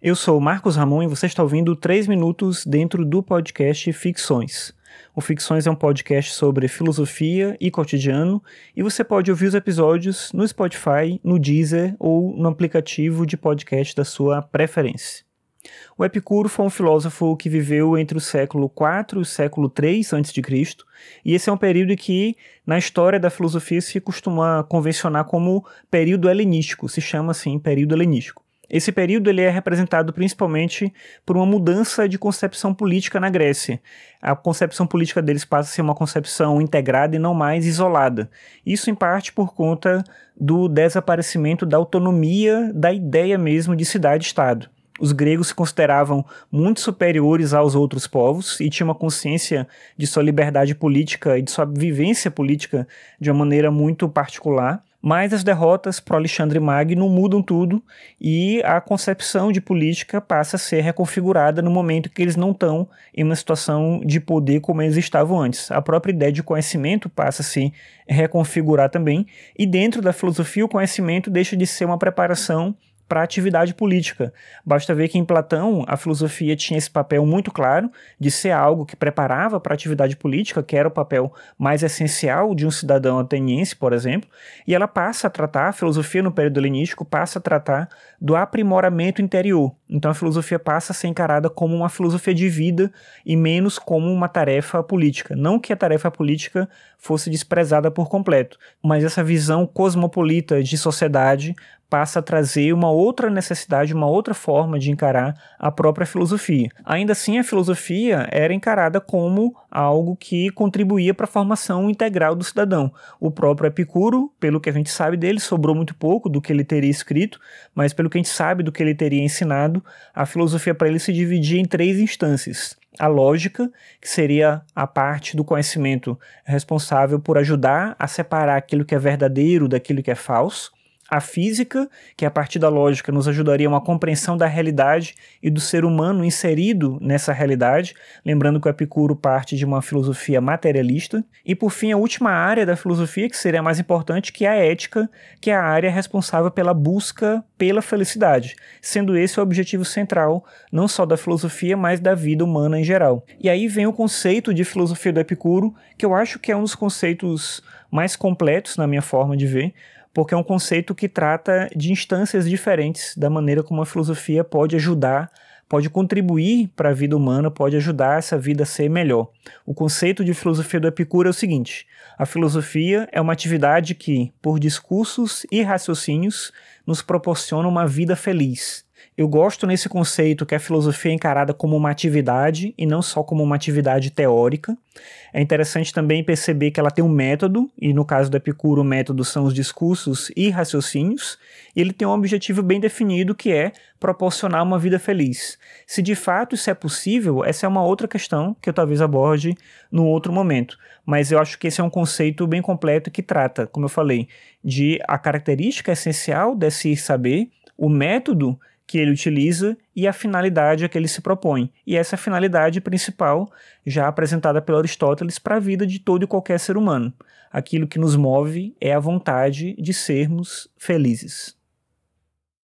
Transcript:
Eu sou Marcos Ramon e você está ouvindo 3 minutos dentro do podcast Ficções. O Ficções é um podcast sobre filosofia e cotidiano e você pode ouvir os episódios no Spotify, no Deezer ou no aplicativo de podcast da sua preferência. O Epicuro foi um filósofo que viveu entre o século IV e o século III a.C., e esse é um período que, na história da filosofia, se costuma convencionar como período helenístico, se chama assim período helenístico. Esse período ele é representado principalmente por uma mudança de concepção política na Grécia. A concepção política deles passa a ser uma concepção integrada e não mais isolada. Isso em parte por conta do desaparecimento da autonomia da ideia mesmo de cidade-estado. Os gregos se consideravam muito superiores aos outros povos e tinham uma consciência de sua liberdade política e de sua vivência política de uma maneira muito particular. Mas as derrotas para Alexandre Magno mudam tudo e a concepção de política passa a ser reconfigurada no momento que eles não estão em uma situação de poder como eles estavam antes. A própria ideia de conhecimento passa a se reconfigurar também, e dentro da filosofia, o conhecimento deixa de ser uma preparação para atividade política. Basta ver que em Platão a filosofia tinha esse papel muito claro de ser algo que preparava para a atividade política, que era o papel mais essencial de um cidadão ateniense, por exemplo, e ela passa a tratar, a filosofia no período helenístico passa a tratar do aprimoramento interior. Então a filosofia passa a ser encarada como uma filosofia de vida e menos como uma tarefa política. Não que a tarefa política fosse desprezada por completo, mas essa visão cosmopolita de sociedade passa a trazer uma outra necessidade, uma outra forma de encarar a própria filosofia. Ainda assim, a filosofia era encarada como algo que contribuía para a formação integral do cidadão. O próprio Epicuro, pelo que a gente sabe dele, sobrou muito pouco do que ele teria escrito, mas pelo que a gente sabe do que ele teria ensinado, a filosofia para ele se dividia em três instâncias a lógica, que seria a parte do conhecimento responsável por ajudar a separar aquilo que é verdadeiro daquilo que é falso a física, que a partir da lógica nos ajudaria a uma compreensão da realidade e do ser humano inserido nessa realidade, lembrando que o Epicuro parte de uma filosofia materialista, e por fim a última área da filosofia, que seria a mais importante, que é a ética, que é a área responsável pela busca pela felicidade, sendo esse o objetivo central não só da filosofia, mas da vida humana em geral. E aí vem o conceito de filosofia do Epicuro, que eu acho que é um dos conceitos mais completos na minha forma de ver, porque é um conceito que trata de instâncias diferentes da maneira como a filosofia pode ajudar, pode contribuir para a vida humana, pode ajudar essa vida a ser melhor. O conceito de filosofia do Epicuro é o seguinte: a filosofia é uma atividade que, por discursos e raciocínios, nos proporciona uma vida feliz eu gosto nesse conceito que a filosofia é encarada como uma atividade e não só como uma atividade teórica. É interessante também perceber que ela tem um método, e no caso do Epicuro, o método são os discursos e raciocínios, e ele tem um objetivo bem definido que é proporcionar uma vida feliz. Se de fato isso é possível, essa é uma outra questão que eu talvez aborde num outro momento. Mas eu acho que esse é um conceito bem completo que trata, como eu falei, de a característica essencial desse saber, o método que ele utiliza e a finalidade a que ele se propõe. E essa é a finalidade principal, já apresentada pelo Aristóteles, para a vida de todo e qualquer ser humano. Aquilo que nos move é a vontade de sermos felizes.